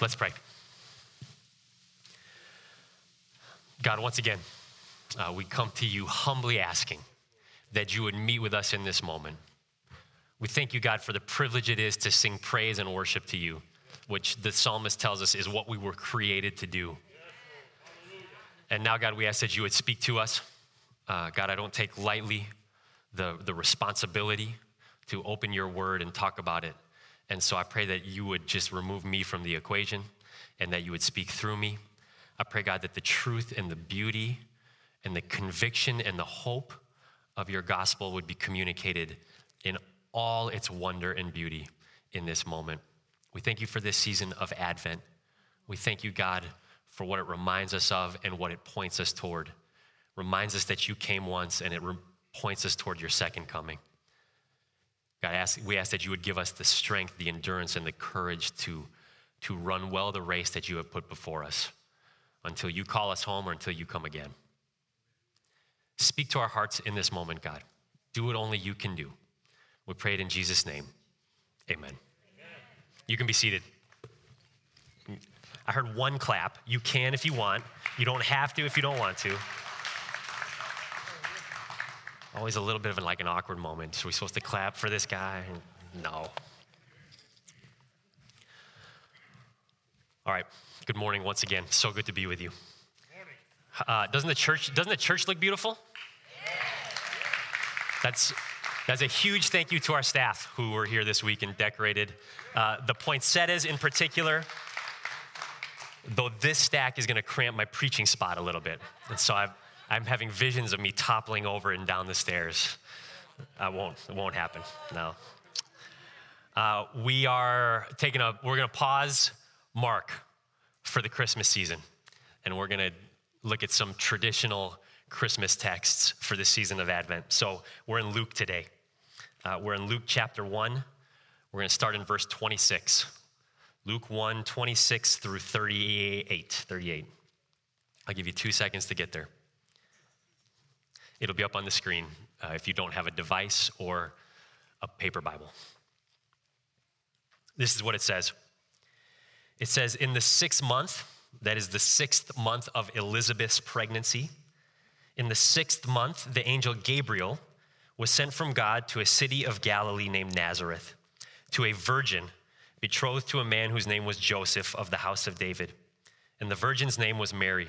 Let's pray. God, once again, uh, we come to you humbly asking that you would meet with us in this moment. We thank you, God, for the privilege it is to sing praise and worship to you, which the psalmist tells us is what we were created to do. And now, God, we ask that you would speak to us. Uh, God, I don't take lightly the, the responsibility to open your word and talk about it. And so I pray that you would just remove me from the equation and that you would speak through me. I pray, God, that the truth and the beauty and the conviction and the hope of your gospel would be communicated in all its wonder and beauty in this moment. We thank you for this season of Advent. We thank you, God, for what it reminds us of and what it points us toward. Reminds us that you came once and it re- points us toward your second coming. God, ask, we ask that you would give us the strength, the endurance, and the courage to, to run well the race that you have put before us until you call us home or until you come again. Speak to our hearts in this moment, God. Do what only you can do. We pray it in Jesus' name. Amen. Amen. You can be seated. I heard one clap. You can if you want. You don't have to if you don't want to. Always a little bit of like an awkward moment. Are we supposed to clap for this guy? No. All right. Good morning once again. So good to be with you. Uh, doesn't the church doesn't the church look beautiful? That's that's a huge thank you to our staff who were here this week and decorated. Uh, the poinsettias in particular, though this stack is going to cramp my preaching spot a little bit, and so i am having visions of me toppling over and down the stairs. I won't. It won't happen. No. Uh, we are taking a. We're going to pause Mark for the Christmas season, and we're going to look at some traditional Christmas texts for the season of Advent. So we're in Luke today. Uh, we're in Luke chapter 1. We're going to start in verse 26. Luke 1, 26 through 38. 38. I'll give you two seconds to get there. It'll be up on the screen uh, if you don't have a device or a paper Bible. This is what it says. It says, In the sixth month, that is the sixth month of Elizabeth's pregnancy, in the sixth month, the angel Gabriel was sent from God to a city of Galilee named Nazareth, to a virgin betrothed to a man whose name was Joseph of the house of David. And the virgin's name was Mary.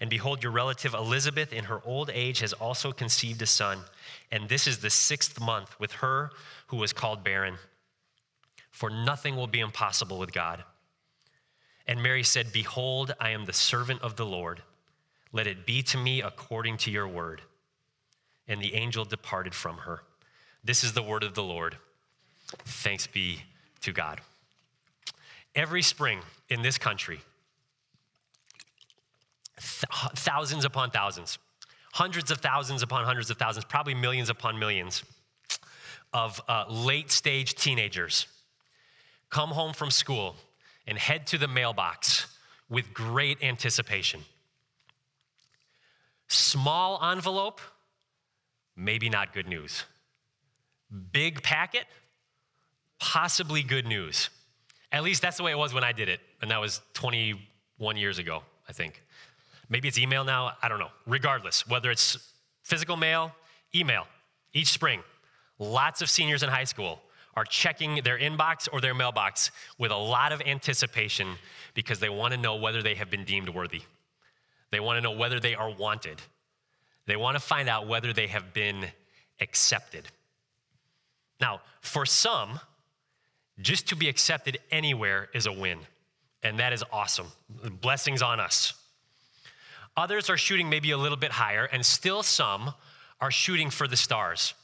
And behold, your relative Elizabeth, in her old age, has also conceived a son. And this is the sixth month with her who was called barren. For nothing will be impossible with God. And Mary said, Behold, I am the servant of the Lord. Let it be to me according to your word. And the angel departed from her. This is the word of the Lord. Thanks be to God. Every spring in this country, th- thousands upon thousands, hundreds of thousands upon hundreds of thousands, probably millions upon millions of uh, late stage teenagers come home from school and head to the mailbox with great anticipation. Small envelope, maybe not good news. Big packet, possibly good news. At least that's the way it was when I did it, and that was 21 years ago, I think. Maybe it's email now, I don't know. Regardless, whether it's physical mail, email, each spring, lots of seniors in high school are checking their inbox or their mailbox with a lot of anticipation because they want to know whether they have been deemed worthy. They want to know whether they are wanted. They want to find out whether they have been accepted. Now, for some, just to be accepted anywhere is a win. And that is awesome. Blessings on us. Others are shooting maybe a little bit higher, and still some are shooting for the stars.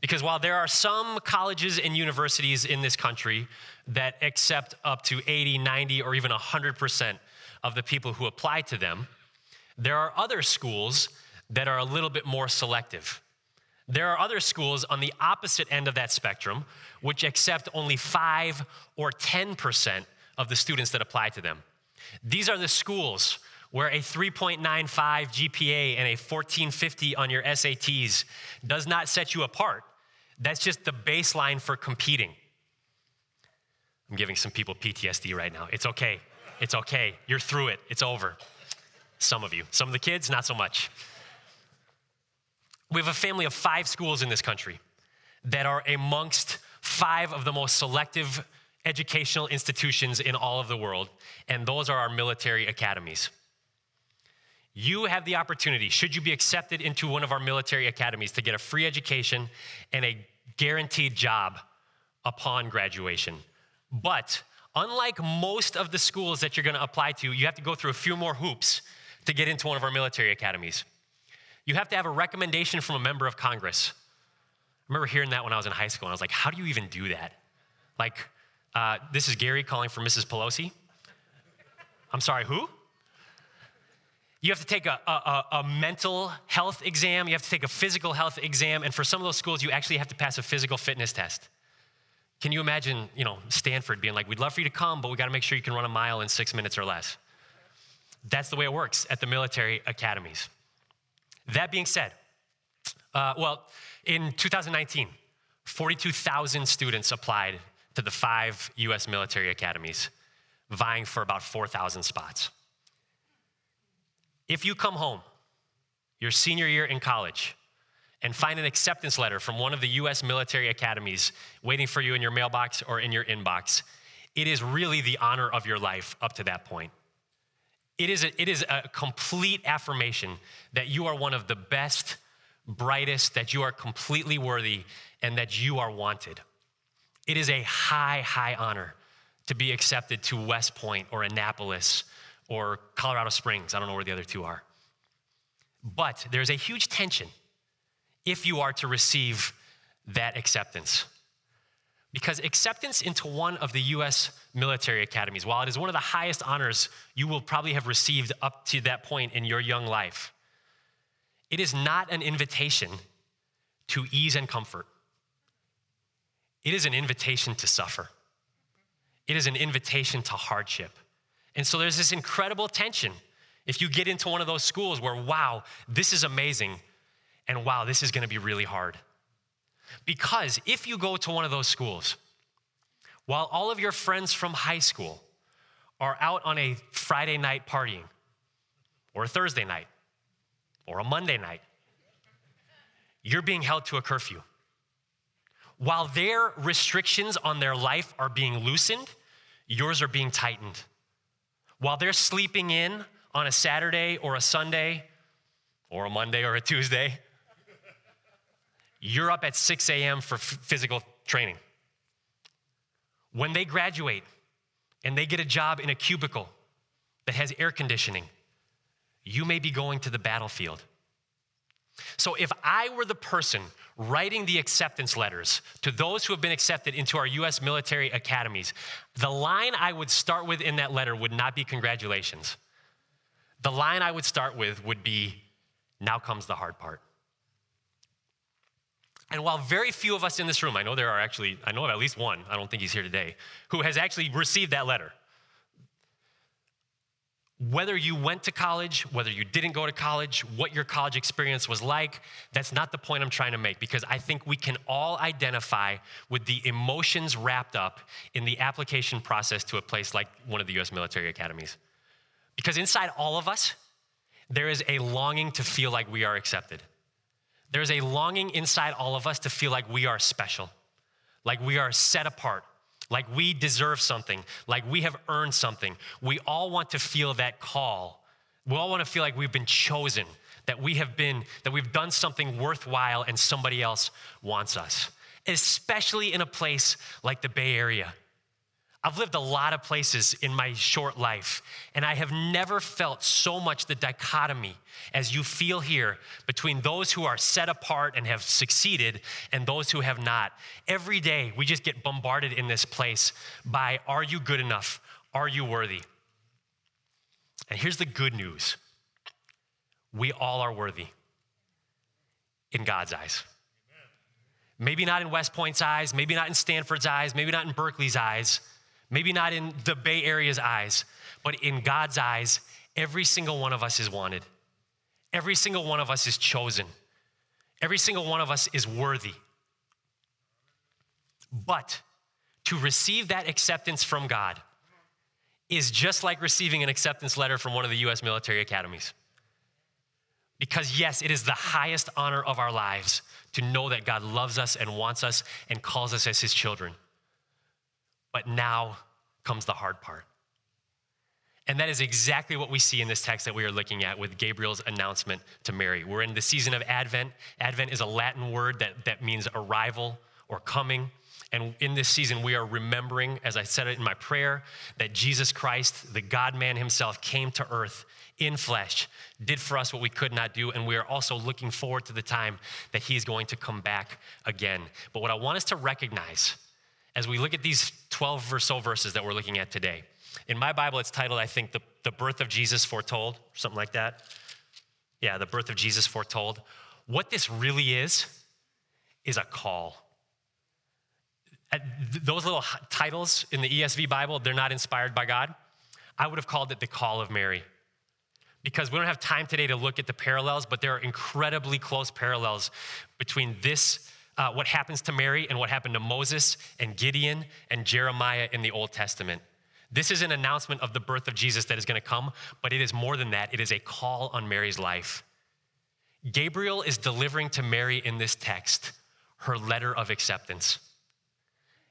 Because while there are some colleges and universities in this country that accept up to 80, 90, or even 100% of the people who apply to them, there are other schools that are a little bit more selective. There are other schools on the opposite end of that spectrum which accept only 5 or 10% of the students that apply to them. These are the schools where a 3.95 GPA and a 1450 on your SATs does not set you apart. That's just the baseline for competing. I'm giving some people PTSD right now. It's okay. It's okay. You're through it. It's over. Some of you. Some of the kids, not so much. We have a family of five schools in this country that are amongst five of the most selective educational institutions in all of the world, and those are our military academies. You have the opportunity, should you be accepted into one of our military academies, to get a free education and a guaranteed job upon graduation. But unlike most of the schools that you're going to apply to, you have to go through a few more hoops to get into one of our military academies. You have to have a recommendation from a member of Congress. I remember hearing that when I was in high school, and I was like, how do you even do that? Like, uh, this is Gary calling for Mrs. Pelosi. I'm sorry, who? You have to take a, a, a, mental health exam, you have to take a physical health exam, and for some of those schools, you actually have to pass a physical fitness test. Can you imagine, you know, Stanford being like, we'd love for you to come, but we got to make sure you can run a mile in six minutes or less? That's the way it works at the military academies. That being said, uh, well, in 2019, 42,000 students applied to the five US military academies, vying for about 4,000 spots. If you come home your senior year in college and find an acceptance letter from one of the US military academies waiting for you in your mailbox or in your inbox, it is really the honor of your life up to that point. It is a, it is a complete affirmation that you are one of the best, brightest, that you are completely worthy, and that you are wanted. It is a high, high honor to be accepted to West Point or Annapolis or Colorado Springs. I don't know where the other two are. But there's a huge tension if you are to receive that acceptance. Because acceptance into one of the US military academies, while it is one of the highest honors you will probably have received up to that point in your young life, it is not an invitation to ease and comfort. It is an invitation to suffer. It is an invitation to hardship. And so there's this incredible tension if you get into one of those schools where, wow, this is amazing, and wow, this is gonna be really hard. Because if you go to one of those schools, while all of your friends from high school are out on a Friday night partying, or a Thursday night, or a Monday night, you're being held to a curfew. While their restrictions on their life are being loosened, yours are being tightened. While they're sleeping in on a Saturday or a Sunday, or a Monday or a Tuesday, you're up at 6 a.m. for f- physical training. When they graduate and they get a job in a cubicle that has air conditioning, you may be going to the battlefield. So, if I were the person writing the acceptance letters to those who have been accepted into our US military academies, the line I would start with in that letter would not be congratulations. The line I would start with would be, now comes the hard part. And while very few of us in this room, I know there are actually, I know of at least one, I don't think he's here today, who has actually received that letter. Whether you went to college, whether you didn't go to college, what your college experience was like, that's not the point I'm trying to make because I think we can all identify with the emotions wrapped up in the application process to a place like one of the US military academies. Because inside all of us, there is a longing to feel like we are accepted. There's a longing inside all of us to feel like we are special, like we are set apart, like we deserve something, like we have earned something. We all want to feel that call. We all want to feel like we've been chosen, that we have been, that we've done something worthwhile and somebody else wants us. especially in a place like the Bay Area. I've lived a lot of places in my short life, and I have never felt so much the dichotomy as you feel here between those who are set apart and have succeeded and those who have not. Every day, we just get bombarded in this place by Are you good enough? Are you worthy? And here's the good news we all are worthy in God's eyes. Maybe not in West Point's eyes, maybe not in Stanford's eyes, maybe not in Berkeley's eyes Maybe not in the Bay Area's eyes, but in God's eyes, every single one of us is wanted. Every single one of us is chosen. Every single one of us is worthy. But to receive that acceptance from God is just like receiving an acceptance letter from one of the US military academies. Because, yes, it is the highest honor of our lives to know that God loves us and wants us and calls us as his children. But now comes the hard part. And that is exactly what we see in this text that we are looking at with Gabriel's announcement to Mary. We're in the season of Advent. Advent is a Latin word that, that means arrival or coming. And in this season, we are remembering, as I said it in my prayer, that Jesus Christ, the God man himself, came to earth in flesh, did for us what we could not do. And we are also looking forward to the time that he is going to come back again. But what I want us to recognize as we look at these 12 or so verses that we're looking at today. In my Bible, it's titled, I think, The, the Birth of Jesus Foretold, something like that. Yeah, The Birth of Jesus Foretold. What this really is, is a call. Uh, those little titles in the ESV Bible, they're not inspired by God. I would have called it the call of Mary. Because we don't have time today to look at the parallels, but there are incredibly close parallels between this uh, what happens to Mary and what happened to Moses and Gideon and Jeremiah in the Old Testament. This is an announcement of the birth of Jesus that is going to come, but it is more than that. It is a call on Mary's life. Gabriel is delivering to Mary in this text her letter of acceptance.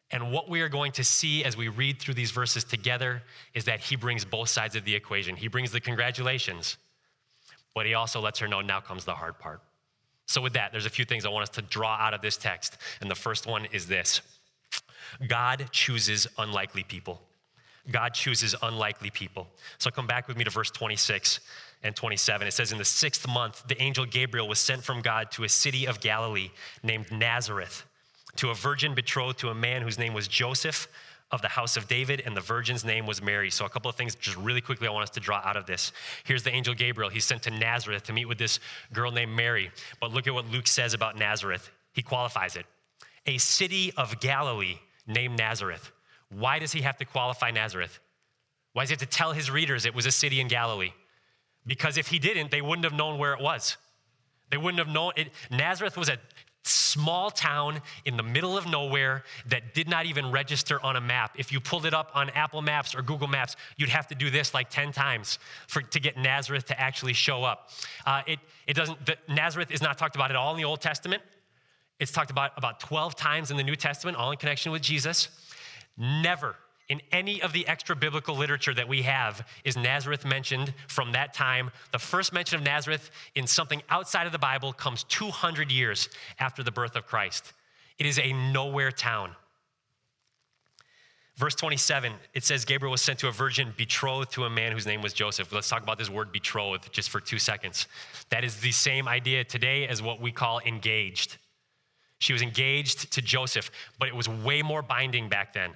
And what we are going to see as we read through these verses together is that he brings both sides of the equation. He brings the congratulations, but he also lets her know now comes the hard part. So, with that, there's a few things I want us to draw out of this text. And the first one is this God chooses unlikely people. God chooses unlikely people. So, come back with me to verse 26 and 27. It says, In the sixth month, the angel Gabriel was sent from God to a city of Galilee named Nazareth to a virgin betrothed to a man whose name was Joseph of the house of David, and the virgin's name was Mary. So, a couple of things just really quickly I want us to draw out of this. Here's the angel Gabriel. He's sent to Nazareth to meet with this girl named Mary. But look at what Luke says about Nazareth. He qualifies it a city of Galilee named Nazareth. Why does he have to qualify Nazareth? Why does he have to tell his readers it was a city in Galilee? Because if he didn't, they wouldn't have known where it was. They wouldn't have known it. Nazareth was a small town in the middle of nowhere that did not even register on a map. If you pulled it up on Apple Maps or Google Maps, you'd have to do this like 10 times for, to get Nazareth to actually show up. Uh, it, it doesn't, the, Nazareth is not talked about at all in the Old Testament. It's talked about about 12 times in the New Testament, all in connection with Jesus. Never in any of the extra biblical literature that we have is Nazareth mentioned from that time. The first mention of Nazareth in something outside of the Bible comes 200 years after the birth of Christ. It is a nowhere town. Verse 27, it says Gabriel was sent to a virgin betrothed to a man whose name was Joseph. Let's talk about this word betrothed just for two seconds. That is the same idea today as what we call engaged. She was engaged to Joseph, but it was way more binding back then.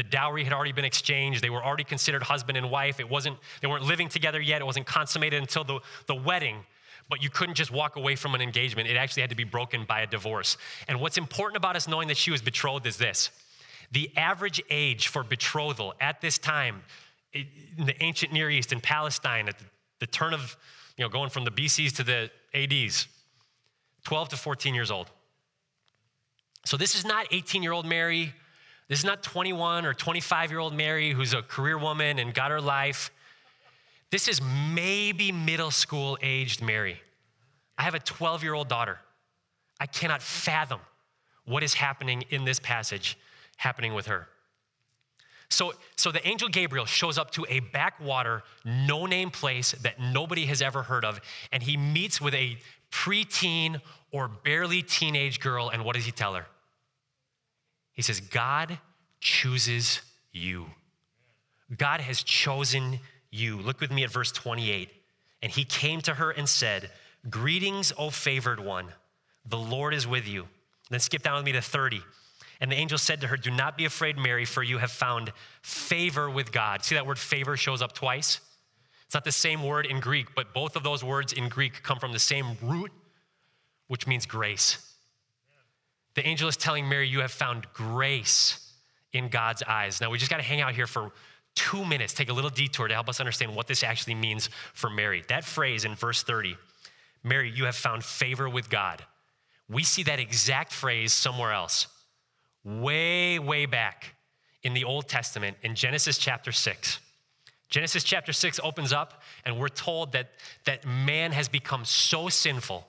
The dowry had already been exchanged. They were already considered husband and wife. It wasn't, they weren't living together yet. It wasn't consummated until the, the wedding. But you couldn't just walk away from an engagement. It actually had to be broken by a divorce. And what's important about us knowing that she was betrothed is this the average age for betrothal at this time in the ancient Near East, in Palestine, at the turn of, you know, going from the BCs to the ADs, 12 to 14 years old. So this is not 18 year old Mary this is not 21 or 25 year old Mary who's a career woman and got her life. This is maybe middle school aged Mary. I have a 12 year old daughter. I cannot fathom what is happening in this passage happening with her. So, so the angel Gabriel shows up to a backwater, no name place that nobody has ever heard of, and he meets with a preteen or barely teenage girl, and what does he tell her? He says, God chooses you. God has chosen you. Look with me at verse 28. And he came to her and said, Greetings, O favored one. The Lord is with you. Then skip down with me to 30. And the angel said to her, Do not be afraid, Mary, for you have found favor with God. See that word favor shows up twice? It's not the same word in Greek, but both of those words in Greek come from the same root, which means grace. The angel is telling Mary, You have found grace in God's eyes. Now, we just got to hang out here for two minutes, take a little detour to help us understand what this actually means for Mary. That phrase in verse 30, Mary, you have found favor with God. We see that exact phrase somewhere else, way, way back in the Old Testament in Genesis chapter 6. Genesis chapter 6 opens up, and we're told that, that man has become so sinful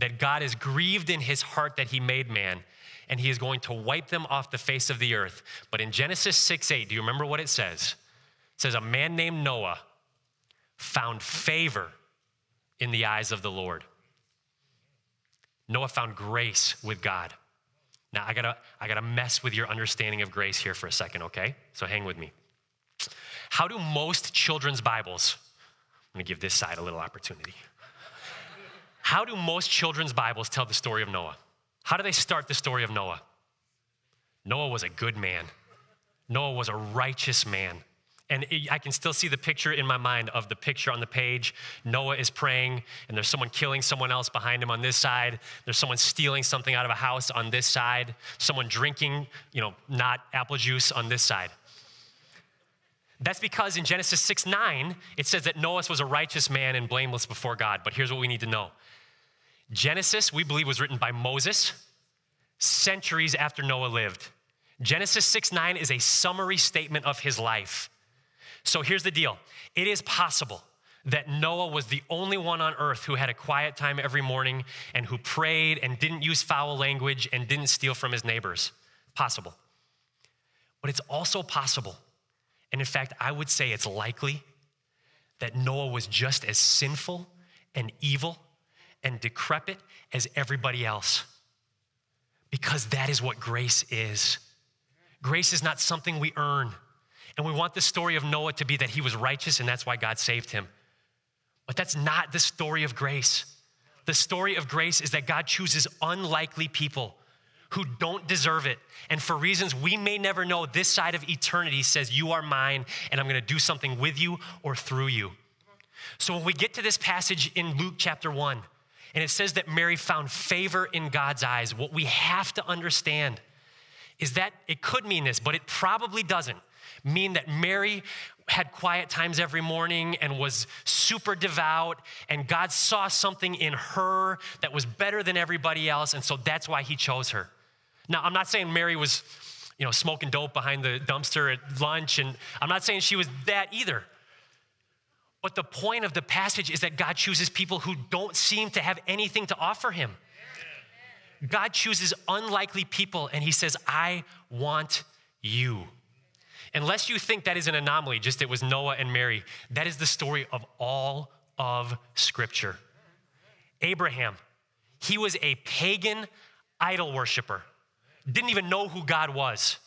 that God is grieved in his heart that he made man, and he is going to wipe them off the face of the earth. But in Genesis 6 8, do you remember what it says? It says, A man named Noah found favor in the eyes of the Lord. Noah found grace with God. Now, I gotta, I gotta mess with your understanding of grace here for a second, okay? So hang with me. How do most children's Bibles, I'm gonna give this side a little opportunity. How do most children's Bibles tell the story of Noah? How do they start the story of Noah? Noah was a good man. Noah was a righteous man. And I can still see the picture in my mind of the picture on the page. Noah is praying, and there's someone killing someone else behind him on this side. There's someone stealing something out of a house on this side. Someone drinking, you know, not apple juice on this side. That's because in Genesis 6 9, it says that Noah was a righteous man and blameless before God. But here's what we need to know Genesis, we believe, was written by Moses centuries after Noah lived. Genesis 6 9 is a summary statement of his life. So here's the deal it is possible that Noah was the only one on earth who had a quiet time every morning and who prayed and didn't use foul language and didn't steal from his neighbors. Possible. But it's also possible, and in fact, I would say it's likely that Noah was just as sinful and evil and decrepit as everybody else. Because that is what grace is. Grace is not something we earn. And we want the story of Noah to be that he was righteous and that's why God saved him. But that's not the story of grace. The story of grace is that God chooses unlikely people who don't deserve it. And for reasons we may never know, this side of eternity says, You are mine, and I'm gonna do something with you or through you. So when we get to this passage in Luke chapter 1, and it says that Mary found favor in God's eyes. What we have to understand is that it could mean this, but it probably doesn't mean that Mary had quiet times every morning and was super devout, and God saw something in her that was better than everybody else, and so that's why He chose her. Now, I'm not saying Mary was, you know, smoking dope behind the dumpster at lunch, and I'm not saying she was that either. But the point of the passage is that God chooses people who don't seem to have anything to offer him. God chooses unlikely people and he says, I want you. Unless you think that is an anomaly, just it was Noah and Mary, that is the story of all of Scripture. Abraham, he was a pagan idol worshiper, didn't even know who God was.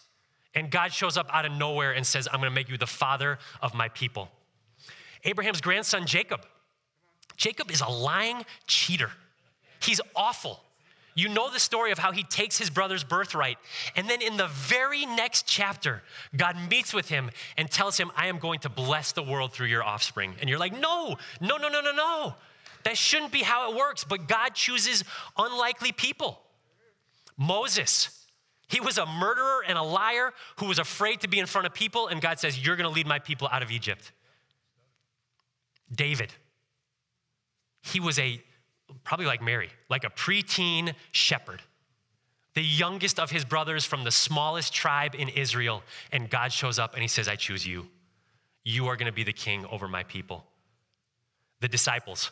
And God shows up out of nowhere and says, I'm gonna make you the father of my people. Abraham's grandson, Jacob. Jacob is a lying cheater. He's awful. You know the story of how he takes his brother's birthright. And then in the very next chapter, God meets with him and tells him, I am going to bless the world through your offspring. And you're like, no, no, no, no, no, no. That shouldn't be how it works. But God chooses unlikely people. Moses, he was a murderer and a liar who was afraid to be in front of people. And God says, You're going to lead my people out of Egypt. David. He was a, probably like Mary, like a preteen shepherd, the youngest of his brothers from the smallest tribe in Israel. And God shows up and he says, I choose you. You are going to be the king over my people. The disciples,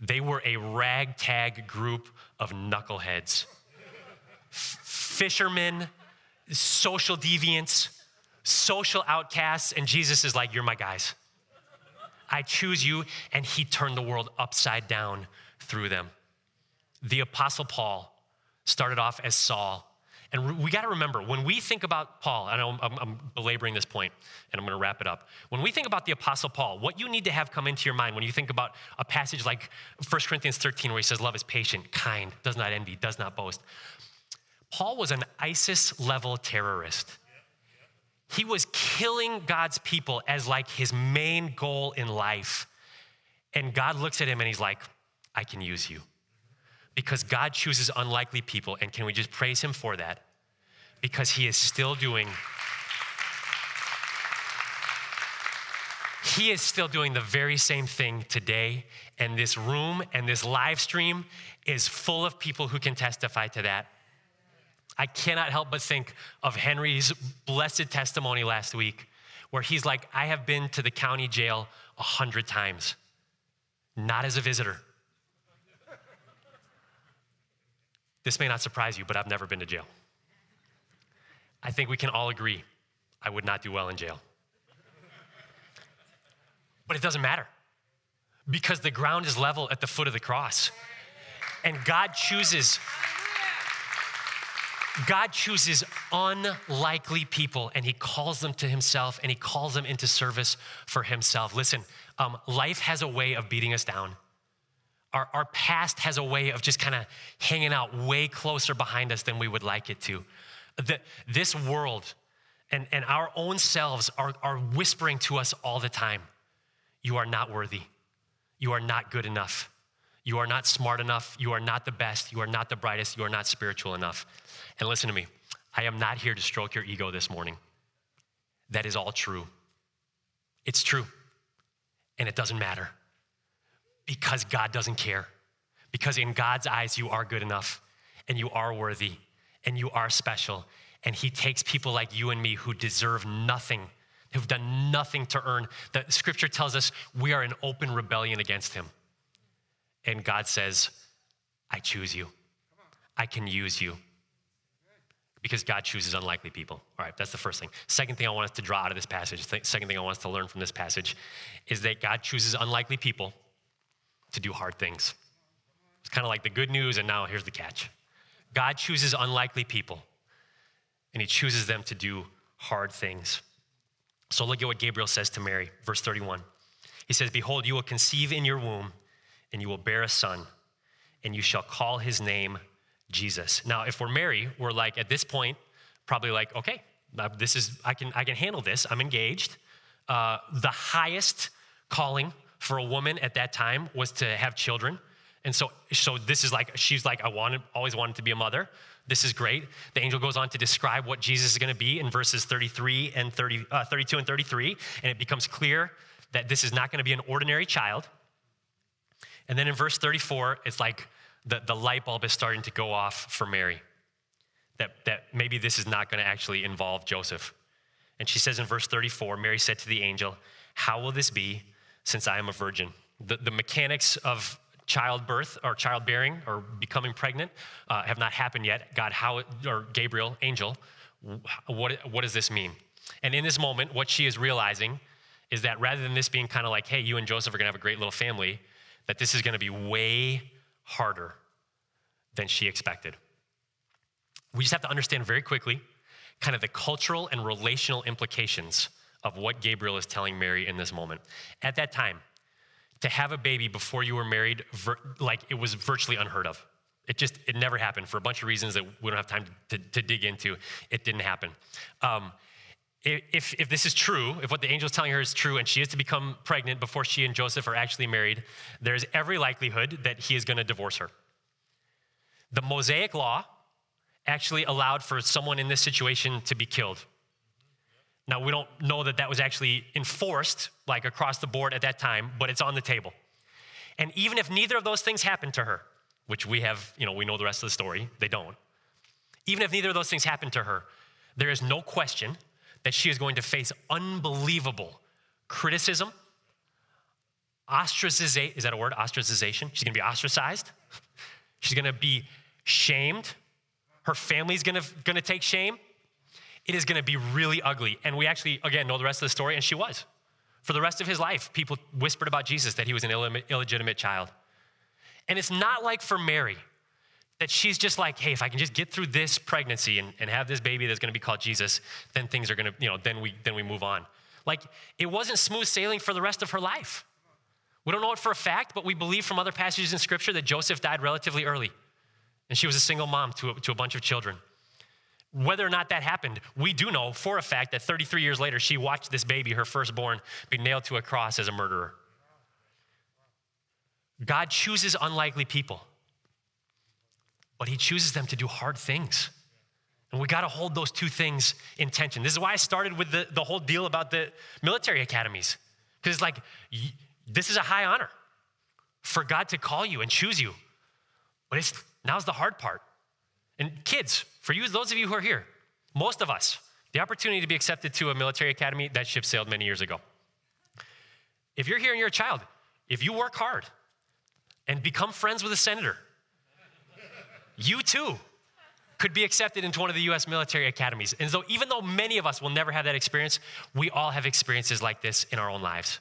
they were a ragtag group of knuckleheads, fishermen, social deviants, social outcasts. And Jesus is like, You're my guys. I choose you. And he turned the world upside down through them. The Apostle Paul started off as Saul, And we got to remember when we think about Paul, I know I'm, I'm belaboring this point and I'm going to wrap it up. When we think about the Apostle Paul, what you need to have come into your mind when you think about a passage like 1 Corinthians 13, where he says, Love is patient, kind, does not envy, does not boast. Paul was an ISIS level terrorist. He was killing God's people as like his main goal in life. And God looks at him and he's like, I can use you because God chooses unlikely people. And can we just praise Him for that? Because He is still doing. He is still doing the very same thing today. And this room and this live stream is full of people who can testify to that. I cannot help but think of Henry's blessed testimony last week, where he's like, I have been to the county jail a hundred times, not as a visitor This may not surprise you, but I've never been to jail. I think we can all agree I would not do well in jail. But it doesn't matter because the ground is level at the foot of the cross. And God chooses God chooses unlikely people and he calls them to himself and he calls them into service for himself. Listen, um, life has a way of beating us down our, our past has a way of just kind of hanging out way closer behind us than we would like it to. The, this world and, and our own selves are, are whispering to us all the time you are not worthy. You are not good enough. You are not smart enough. You are not the best. You are not the brightest. You are not spiritual enough. And listen to me, I am not here to stroke your ego this morning. That is all true. It's true. And it doesn't matter. Because God doesn't care. Because in God's eyes, you are good enough and you are worthy and you are special. And He takes people like you and me who deserve nothing, who've done nothing to earn. The scripture tells us we are in open rebellion against Him. And God says, I choose you, I can use you. Because God chooses unlikely people. All right, that's the first thing. Second thing I want us to draw out of this passage, second thing I want us to learn from this passage is that God chooses unlikely people to do hard things. It's kind of like the good news, and now here's the catch God chooses unlikely people, and He chooses them to do hard things. So look at what Gabriel says to Mary, verse 31. He says, Behold, you will conceive in your womb, and you will bear a son, and you shall call his name Jesus. Now, if we're Mary, we're like, at this point, probably like, okay, this is, I can, I can handle this. I'm engaged. Uh, the highest calling for a woman at that time was to have children. And so, so this is like, she's like, I wanted, always wanted to be a mother. This is great. The angel goes on to describe what Jesus is going to be in verses 33 and 30, uh, 32 and 33. And it becomes clear that this is not going to be an ordinary child. And then in verse 34, it's like the, the light bulb is starting to go off for Mary. That, that maybe this is not going to actually involve Joseph. And she says in verse 34, Mary said to the angel, How will this be since I am a virgin. The, the mechanics of childbirth or childbearing or becoming pregnant uh, have not happened yet. God, how, or Gabriel, angel, what, what does this mean? And in this moment, what she is realizing is that rather than this being kind of like, hey, you and Joseph are gonna have a great little family, that this is gonna be way harder than she expected. We just have to understand very quickly kind of the cultural and relational implications of what Gabriel is telling Mary in this moment. At that time, to have a baby before you were married, like it was virtually unheard of. It just, it never happened for a bunch of reasons that we don't have time to, to dig into. It didn't happen. Um, if, if this is true, if what the angel is telling her is true, and she is to become pregnant before she and Joseph are actually married, there's every likelihood that he is going to divorce her. The Mosaic law actually allowed for someone in this situation to be killed. Now, we don't know that that was actually enforced like across the board at that time, but it's on the table. And even if neither of those things happened to her, which we have, you know, we know the rest of the story, they don't. Even if neither of those things happened to her, there is no question that she is going to face unbelievable criticism, ostracization. Is that a word? Ostracization? She's going to be ostracized. She's going to be shamed. Her family's going to, going to take shame it is going to be really ugly. And we actually, again, know the rest of the story, and she was. For the rest of his life, people whispered about Jesus that he was an illegitimate child. And it's not like for Mary that she's just like, hey, if I can just get through this pregnancy and, and have this baby that's gonna be called Jesus, then things are gonna, you know, then we then we move on. Like it wasn't smooth sailing for the rest of her life. We don't know it for a fact, but we believe from other passages in scripture that Joseph died relatively early. And she was a single mom to a, to a bunch of children. Whether or not that happened, we do know for a fact that 33 years later, she watched this baby, her firstborn, be nailed to a cross as a murderer. God chooses unlikely people, but He chooses them to do hard things. And we got to hold those two things in tension. This is why I started with the, the whole deal about the military academies. Because it's like, this is a high honor for God to call you and choose you. But it's, now's the hard part. And kids, for you, those of you who are here, most of us, the opportunity to be accepted to a military academy, that ship sailed many years ago. If you're here and you're a child, if you work hard and become friends with a senator, you too could be accepted into one of the US military academies. And so, even though many of us will never have that experience, we all have experiences like this in our own lives.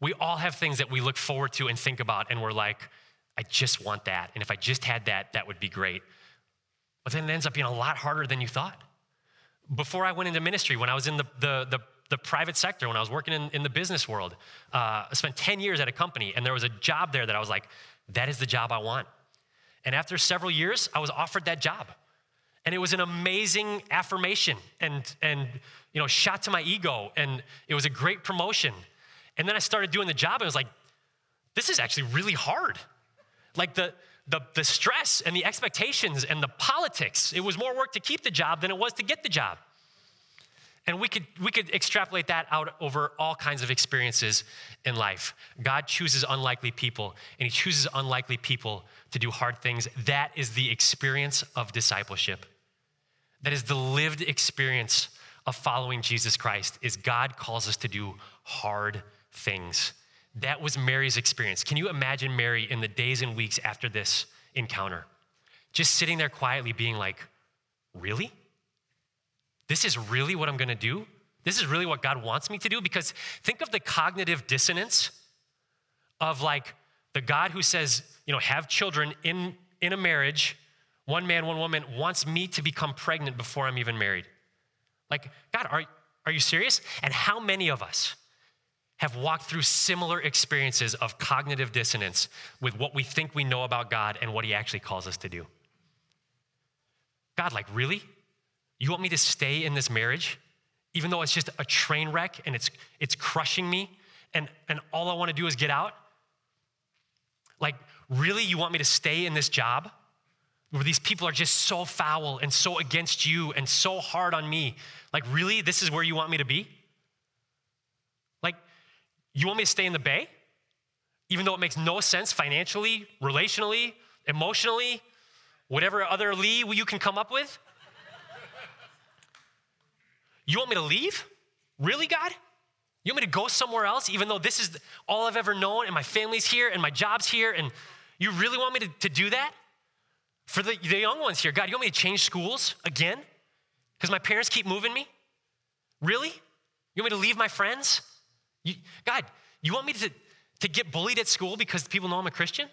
We all have things that we look forward to and think about, and we're like, I just want that. And if I just had that, that would be great. But then it ends up being a lot harder than you thought. Before I went into ministry, when I was in the, the, the, the private sector, when I was working in, in the business world, uh, I spent 10 years at a company, and there was a job there that I was like, that is the job I want. And after several years, I was offered that job. And it was an amazing affirmation and, and you know, shot to my ego. And it was a great promotion. And then I started doing the job, and I was like, this is actually really hard. Like the, the, the stress and the expectations and the politics. It was more work to keep the job than it was to get the job. And we could, we could extrapolate that out over all kinds of experiences in life. God chooses unlikely people, and He chooses unlikely people to do hard things. That is the experience of discipleship. That is the lived experience of following Jesus Christ, is God calls us to do hard things. That was Mary's experience. Can you imagine Mary in the days and weeks after this encounter? Just sitting there quietly being like, Really? This is really what I'm gonna do? This is really what God wants me to do? Because think of the cognitive dissonance of like the God who says, you know, have children in, in a marriage, one man, one woman, wants me to become pregnant before I'm even married. Like, God, are, are you serious? And how many of us have walked through similar experiences of cognitive dissonance with what we think we know about God and what He actually calls us to do. God, like, really? You want me to stay in this marriage, even though it's just a train wreck and it's, it's crushing me, and, and all I want to do is get out? Like, really? You want me to stay in this job where these people are just so foul and so against you and so hard on me? Like, really? This is where you want me to be? Like, you want me to stay in the Bay? Even though it makes no sense financially, relationally, emotionally, whatever other Lee you can come up with? You want me to leave? Really, God? You want me to go somewhere else, even though this is all I've ever known and my family's here and my job's here? And you really want me to, to do that? For the, the young ones here, God, you want me to change schools again? Because my parents keep moving me? Really? You want me to leave my friends? You, God, you want me to, to get bullied at school because people know I'm a Christian?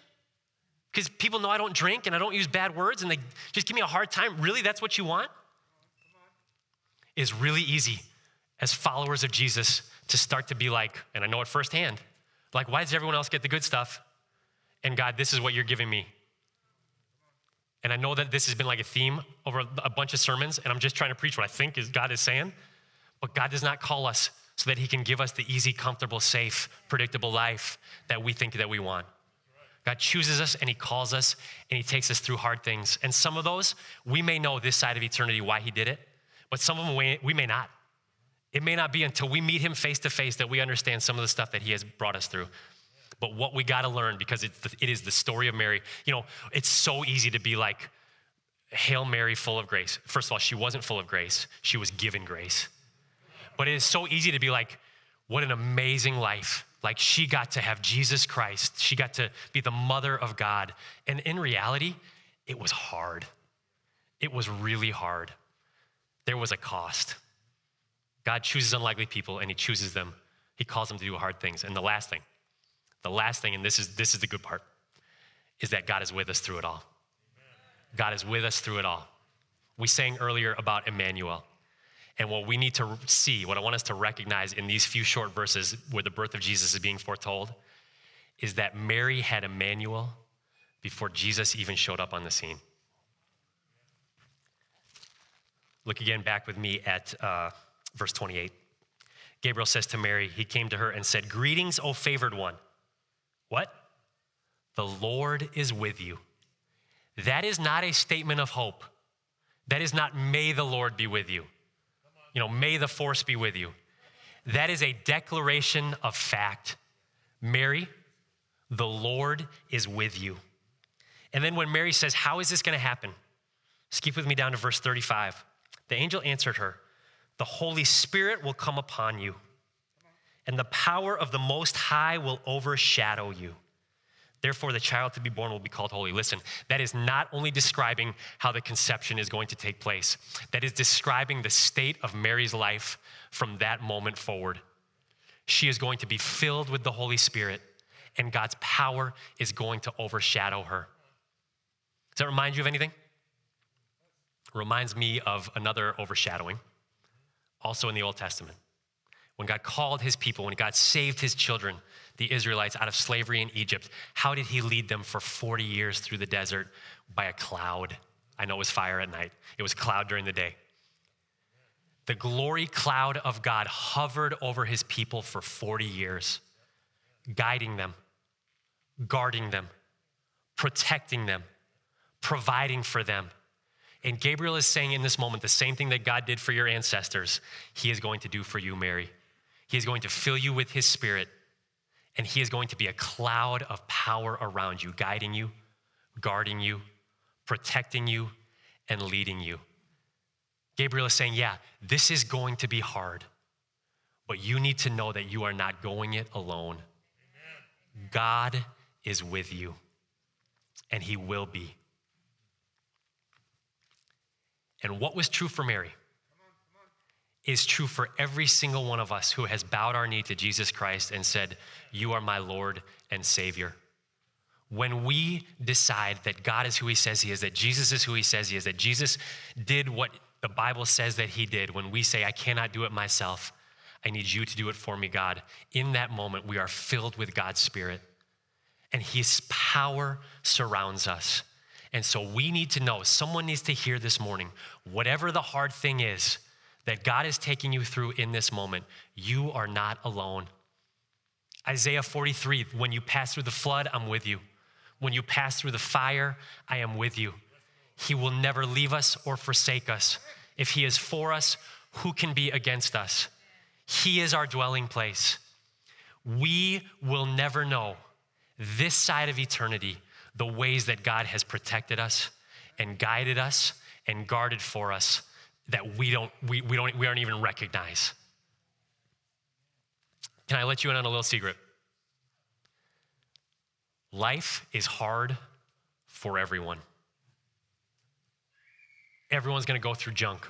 Because people know I don't drink and I don't use bad words and they just give me a hard time? Really, that's what you want? Is really easy as followers of Jesus to start to be like, and I know it firsthand, like, why does everyone else get the good stuff? And God, this is what you're giving me. And I know that this has been like a theme over a bunch of sermons, and I'm just trying to preach what I think is God is saying. But God does not call us so that He can give us the easy, comfortable, safe, predictable life that we think that we want. God chooses us and He calls us and He takes us through hard things. And some of those, we may know this side of eternity why He did it, but some of them we may not. It may not be until we meet Him face to face that we understand some of the stuff that He has brought us through. But what we got to learn, because it's the, it is the story of Mary, you know, it's so easy to be like, Hail Mary, full of grace. First of all, she wasn't full of grace, she was given grace. But it is so easy to be like, what an amazing life. Like she got to have Jesus Christ. She got to be the mother of God. And in reality, it was hard. It was really hard. There was a cost. God chooses unlikely people and he chooses them. He calls them to do hard things. And the last thing, the last thing, and this is this is the good part, is that God is with us through it all. God is with us through it all. We sang earlier about Emmanuel. And what we need to see, what I want us to recognize in these few short verses where the birth of Jesus is being foretold, is that Mary had Emmanuel before Jesus even showed up on the scene. Look again back with me at uh, verse 28. Gabriel says to Mary, He came to her and said, Greetings, O favored one. What? The Lord is with you. That is not a statement of hope. That is not, may the Lord be with you. You know, may the force be with you. That is a declaration of fact. Mary, the Lord is with you. And then when Mary says, How is this going to happen? Skip with me down to verse 35. The angel answered her, The Holy Spirit will come upon you, and the power of the Most High will overshadow you. Therefore, the child to be born will be called holy. Listen, that is not only describing how the conception is going to take place, that is describing the state of Mary's life from that moment forward. She is going to be filled with the Holy Spirit, and God's power is going to overshadow her. Does that remind you of anything? Reminds me of another overshadowing, also in the Old Testament. When God called his people, when God saved his children, the Israelites out of slavery in Egypt, how did he lead them for 40 years through the desert? By a cloud. I know it was fire at night, it was cloud during the day. The glory cloud of God hovered over his people for 40 years, guiding them, guarding them, protecting them, providing for them. And Gabriel is saying in this moment the same thing that God did for your ancestors, he is going to do for you, Mary. He is going to fill you with his spirit and He is going to be a cloud of power around you, guiding you, guarding you, protecting you, and leading you. Gabriel is saying, Yeah, this is going to be hard, but you need to know that you are not going it alone. God is with you, and He will be. And what was true for Mary? is true for every single one of us who has bowed our knee to Jesus Christ and said, You are my Lord and Savior. When we decide that God is who He says He is, that Jesus is who He says He is, that Jesus did what the Bible says that He did, when we say, I cannot do it myself, I need you to do it for me, God, in that moment, we are filled with God's Spirit. And His power surrounds us. And so we need to know, someone needs to hear this morning, whatever the hard thing is, that God is taking you through in this moment, you are not alone. Isaiah 43 when you pass through the flood, I'm with you. When you pass through the fire, I am with you. He will never leave us or forsake us. If He is for us, who can be against us? He is our dwelling place. We will never know this side of eternity the ways that God has protected us and guided us and guarded for us that we don't, we, we don't, we aren't even recognize. Can I let you in on a little secret? Life is hard for everyone. Everyone's going to go through junk.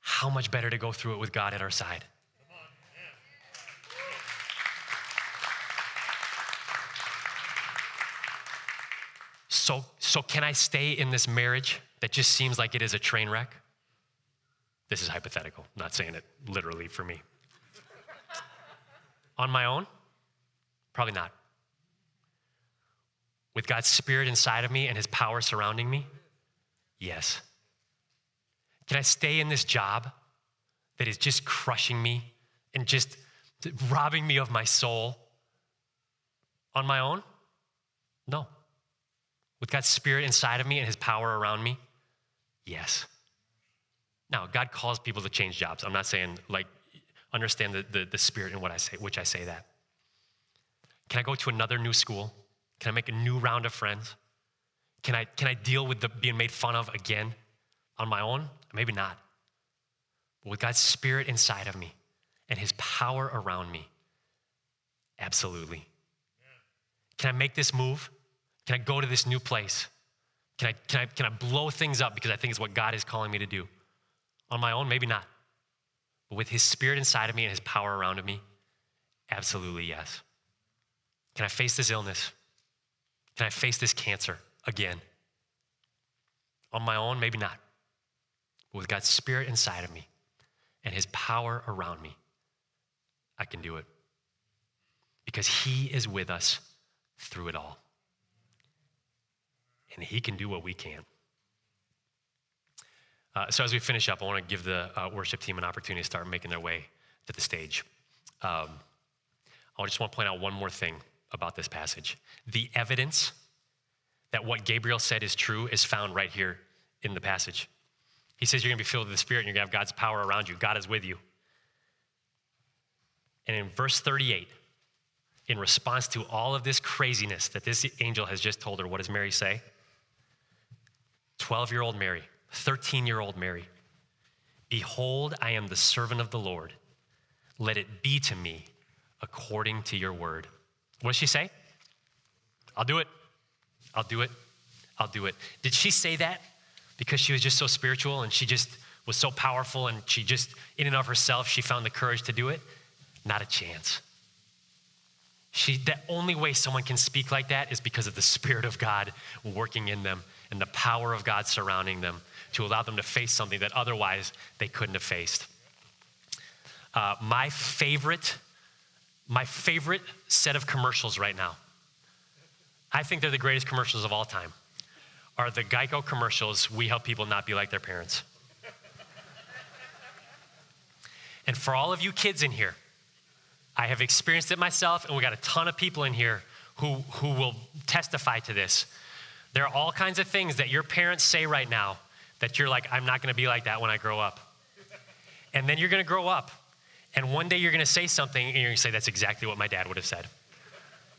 How much better to go through it with God at our side? So, so can I stay in this marriage that just seems like it is a train wreck? This is hypothetical, not saying it literally for me. On my own? Probably not. With God's Spirit inside of me and His power surrounding me? Yes. Can I stay in this job that is just crushing me and just robbing me of my soul on my own? No. With God's Spirit inside of me and His power around me? Yes. Now, God calls people to change jobs. I'm not saying, like, understand the, the, the spirit in what I say, which I say that. Can I go to another new school? Can I make a new round of friends? Can I, can I deal with the, being made fun of again on my own? Maybe not. But with God's spirit inside of me and his power around me, absolutely. Can I make this move? Can I go to this new place? Can I, can I, can I blow things up because I think it's what God is calling me to do? On my own, maybe not. But with his spirit inside of me and his power around me, absolutely yes. Can I face this illness? Can I face this cancer again? On my own, maybe not. But with God's Spirit inside of me and His power around me, I can do it. Because He is with us through it all. And He can do what we can't. Uh, so, as we finish up, I want to give the uh, worship team an opportunity to start making their way to the stage. Um, I just want to point out one more thing about this passage. The evidence that what Gabriel said is true is found right here in the passage. He says you're going to be filled with the Spirit and you're going to have God's power around you. God is with you. And in verse 38, in response to all of this craziness that this angel has just told her, what does Mary say? 12 year old Mary, 13 year old Mary, Behold, I am the servant of the Lord. Let it be to me according to your word. What does she say? I'll do it. I'll do it. I'll do it. Did she say that because she was just so spiritual and she just was so powerful and she just, in and of herself, she found the courage to do it? Not a chance. She, the only way someone can speak like that is because of the Spirit of God working in them and the power of God surrounding them to allow them to face something that otherwise they couldn't have faced. Uh, my favorite, my favorite set of commercials right now I think they're the greatest commercials of all time, are the Geico commercials, We Help People Not Be Like Their Parents. and for all of you kids in here, I have experienced it myself, and we got a ton of people in here who, who will testify to this. There are all kinds of things that your parents say right now that you're like, I'm not gonna be like that when I grow up. And then you're gonna grow up, and one day you're gonna say something, and you're gonna say, That's exactly what my dad would have said.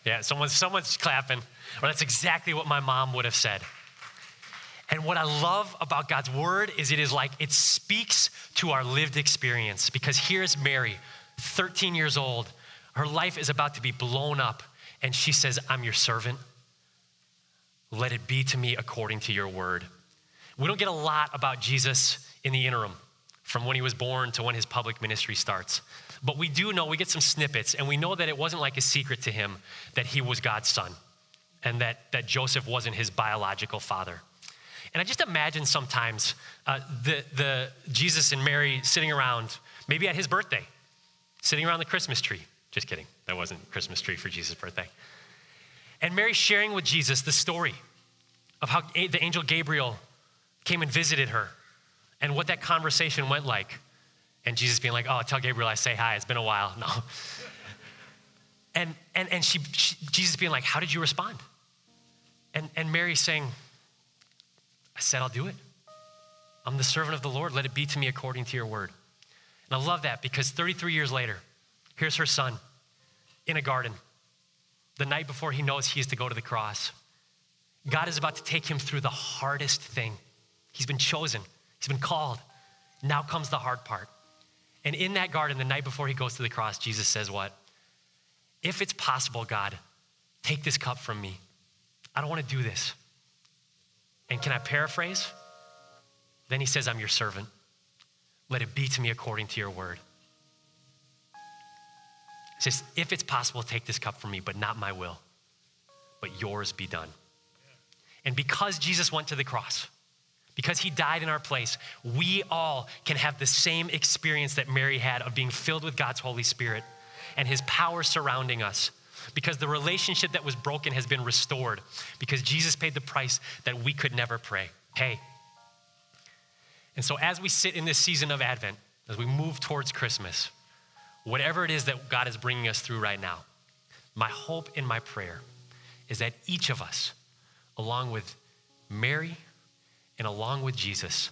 Yeah, someone's, someone's clapping. Or that's exactly what my mom would have said. And what I love about God's word is it is like it speaks to our lived experience. Because here's Mary, 13 years old. Her life is about to be blown up. And she says, I'm your servant. Let it be to me according to your word. We don't get a lot about Jesus in the interim, from when he was born to when his public ministry starts. But we do know, we get some snippets, and we know that it wasn't like a secret to him that he was God's son and that, that Joseph wasn't his biological father. And I just imagine sometimes uh, the, the Jesus and Mary sitting around, maybe at his birthday, sitting around the Christmas tree. Just kidding, that wasn't Christmas tree for Jesus' birthday. And Mary sharing with Jesus the story of how the angel Gabriel came and visited her and what that conversation went like. And Jesus being like, Oh, tell Gabriel I say hi, it's been a while. No. And, and, and she, she Jesus being like, How did you respond? And, and Mary saying, I said, I'll do it. I'm the servant of the Lord. Let it be to me according to your word. And I love that because 33 years later, here's her son in a garden, the night before he knows he is to go to the cross. God is about to take him through the hardest thing. He's been chosen, he's been called. Now comes the hard part. And in that garden, the night before he goes to the cross, Jesus says, What? If it's possible, God, take this cup from me. I don't want to do this. And can I paraphrase? Then he says, I'm your servant. Let it be to me according to your word. He says, if it's possible, take this cup from me, but not my will, but yours be done. And because Jesus went to the cross, because he died in our place, we all can have the same experience that Mary had of being filled with God's Holy Spirit and his power surrounding us because the relationship that was broken has been restored because Jesus paid the price that we could never pray, pay. And so, as we sit in this season of Advent, as we move towards Christmas, whatever it is that God is bringing us through right now, my hope and my prayer is that each of us, along with Mary and along with Jesus,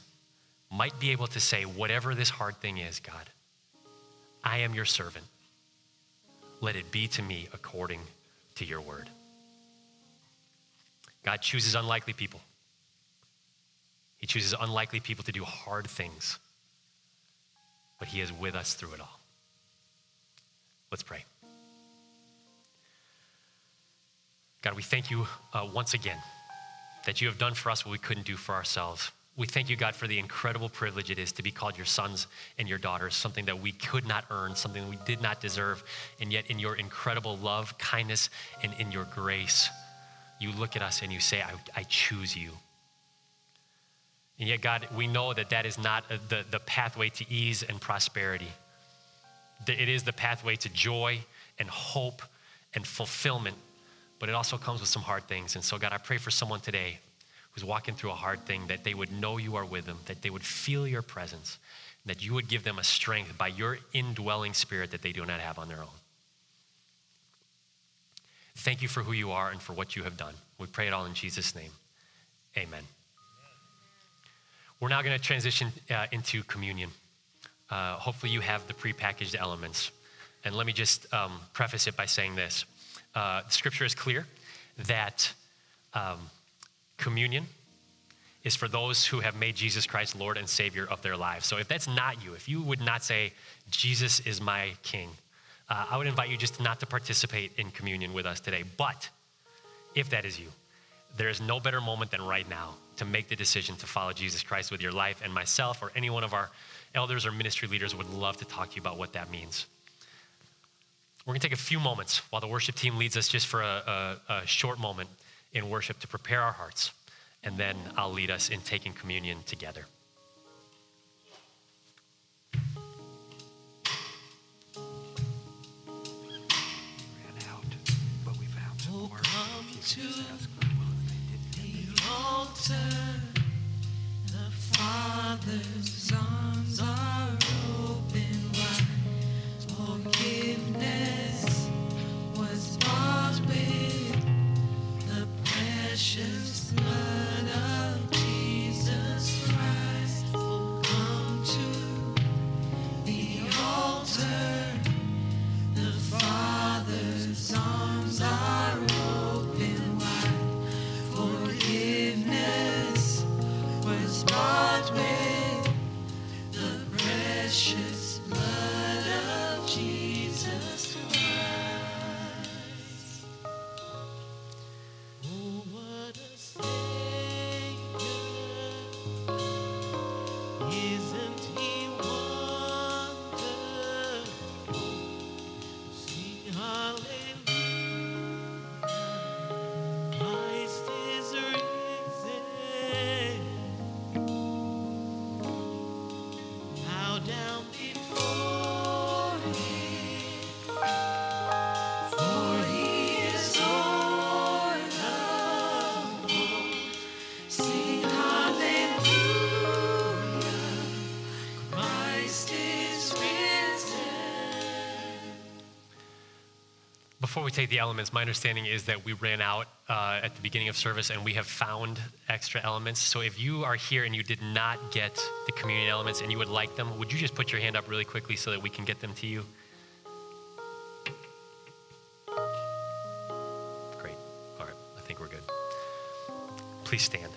might be able to say, whatever this hard thing is, God, I am your servant let it be to me according to your word. God chooses unlikely people. He chooses unlikely people to do hard things, but He is with us through it all. Let's pray. God, we thank you uh, once again that you have done for us what we couldn't do for ourselves. We thank you, God, for the incredible privilege it is to be called your sons and your daughters, something that we could not earn, something we did not deserve. And yet, in your incredible love, kindness, and in your grace, you look at us and you say, I, I choose you. And yet, God, we know that that is not the, the pathway to ease and prosperity. It is the pathway to joy and hope and fulfillment, but it also comes with some hard things. And so, God, I pray for someone today who's walking through a hard thing that they would know you are with them, that they would feel your presence, that you would give them a strength by your indwelling spirit that they do not have on their own. Thank you for who you are and for what you have done. We pray it all in Jesus' name. Amen. We're now going to transition uh, into communion. Uh, hopefully, you have the prepackaged elements. And let me just um, preface it by saying this uh, Scripture is clear that um, communion is for those who have made Jesus Christ Lord and Savior of their lives. So if that's not you, if you would not say, Jesus is my King, uh, I would invite you just not to participate in communion with us today. But if that is you, there is no better moment than right now to make the decision to follow Jesus Christ with your life. And myself or any one of our elders or ministry leaders would love to talk to you about what that means. We're going to take a few moments while the worship team leads us just for a, a, a short moment in worship to prepare our hearts. And then I'll lead us in taking communion together. to the altar. Before we take the elements, my understanding is that we ran out uh, at the beginning of service and we have found extra elements. So if you are here and you did not get the communion elements and you would like them, would you just put your hand up really quickly so that we can get them to you? Great. All right. I think we're good. Please stand.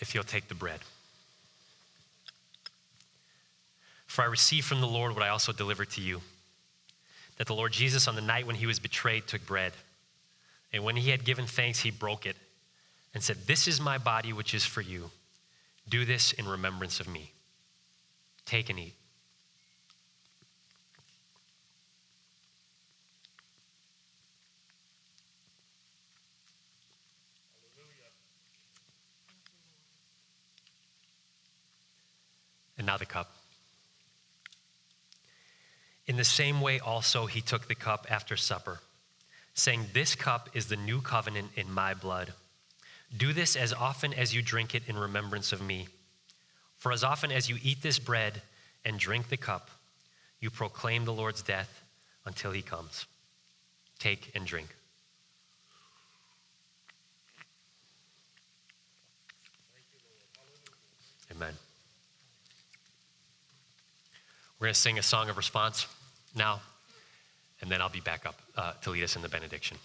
If you'll take the bread. For I received from the Lord what I also delivered to you that the Lord Jesus, on the night when he was betrayed, took bread. And when he had given thanks, he broke it and said, This is my body, which is for you. Do this in remembrance of me. Take and eat. And now the cup. In the same way, also, he took the cup after supper, saying, This cup is the new covenant in my blood. Do this as often as you drink it in remembrance of me. For as often as you eat this bread and drink the cup, you proclaim the Lord's death until he comes. Take and drink. Amen. We're going to sing a song of response now, and then I'll be back up uh, to lead us in the benediction.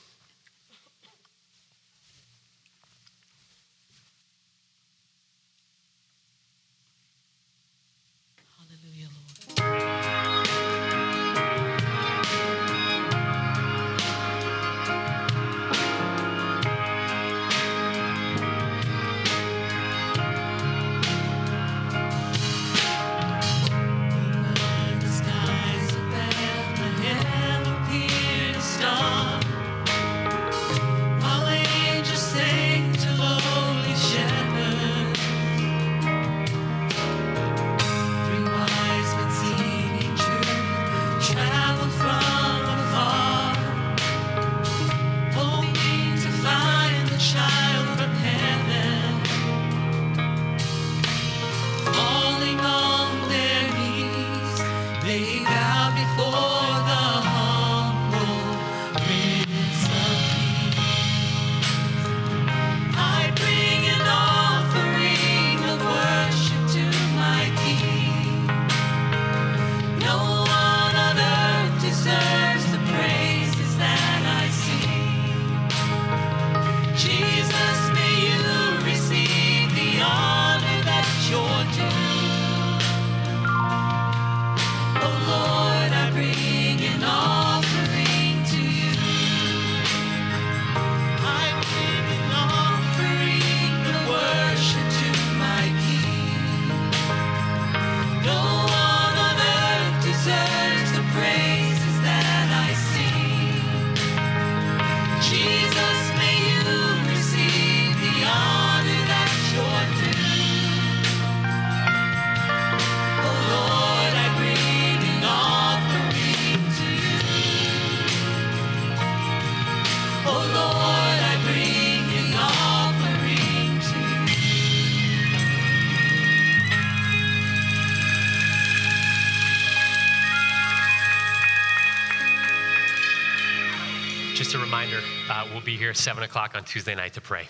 Here 7 o'clock on Tuesday night to pray.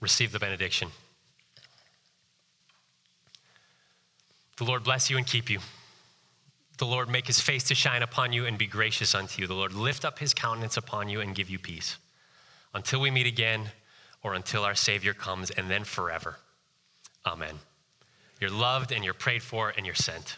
Receive the benediction. The Lord bless you and keep you. The Lord make his face to shine upon you and be gracious unto you. The Lord lift up his countenance upon you and give you peace. Until we meet again or until our Savior comes and then forever. Amen. You're loved and you're prayed for and you're sent.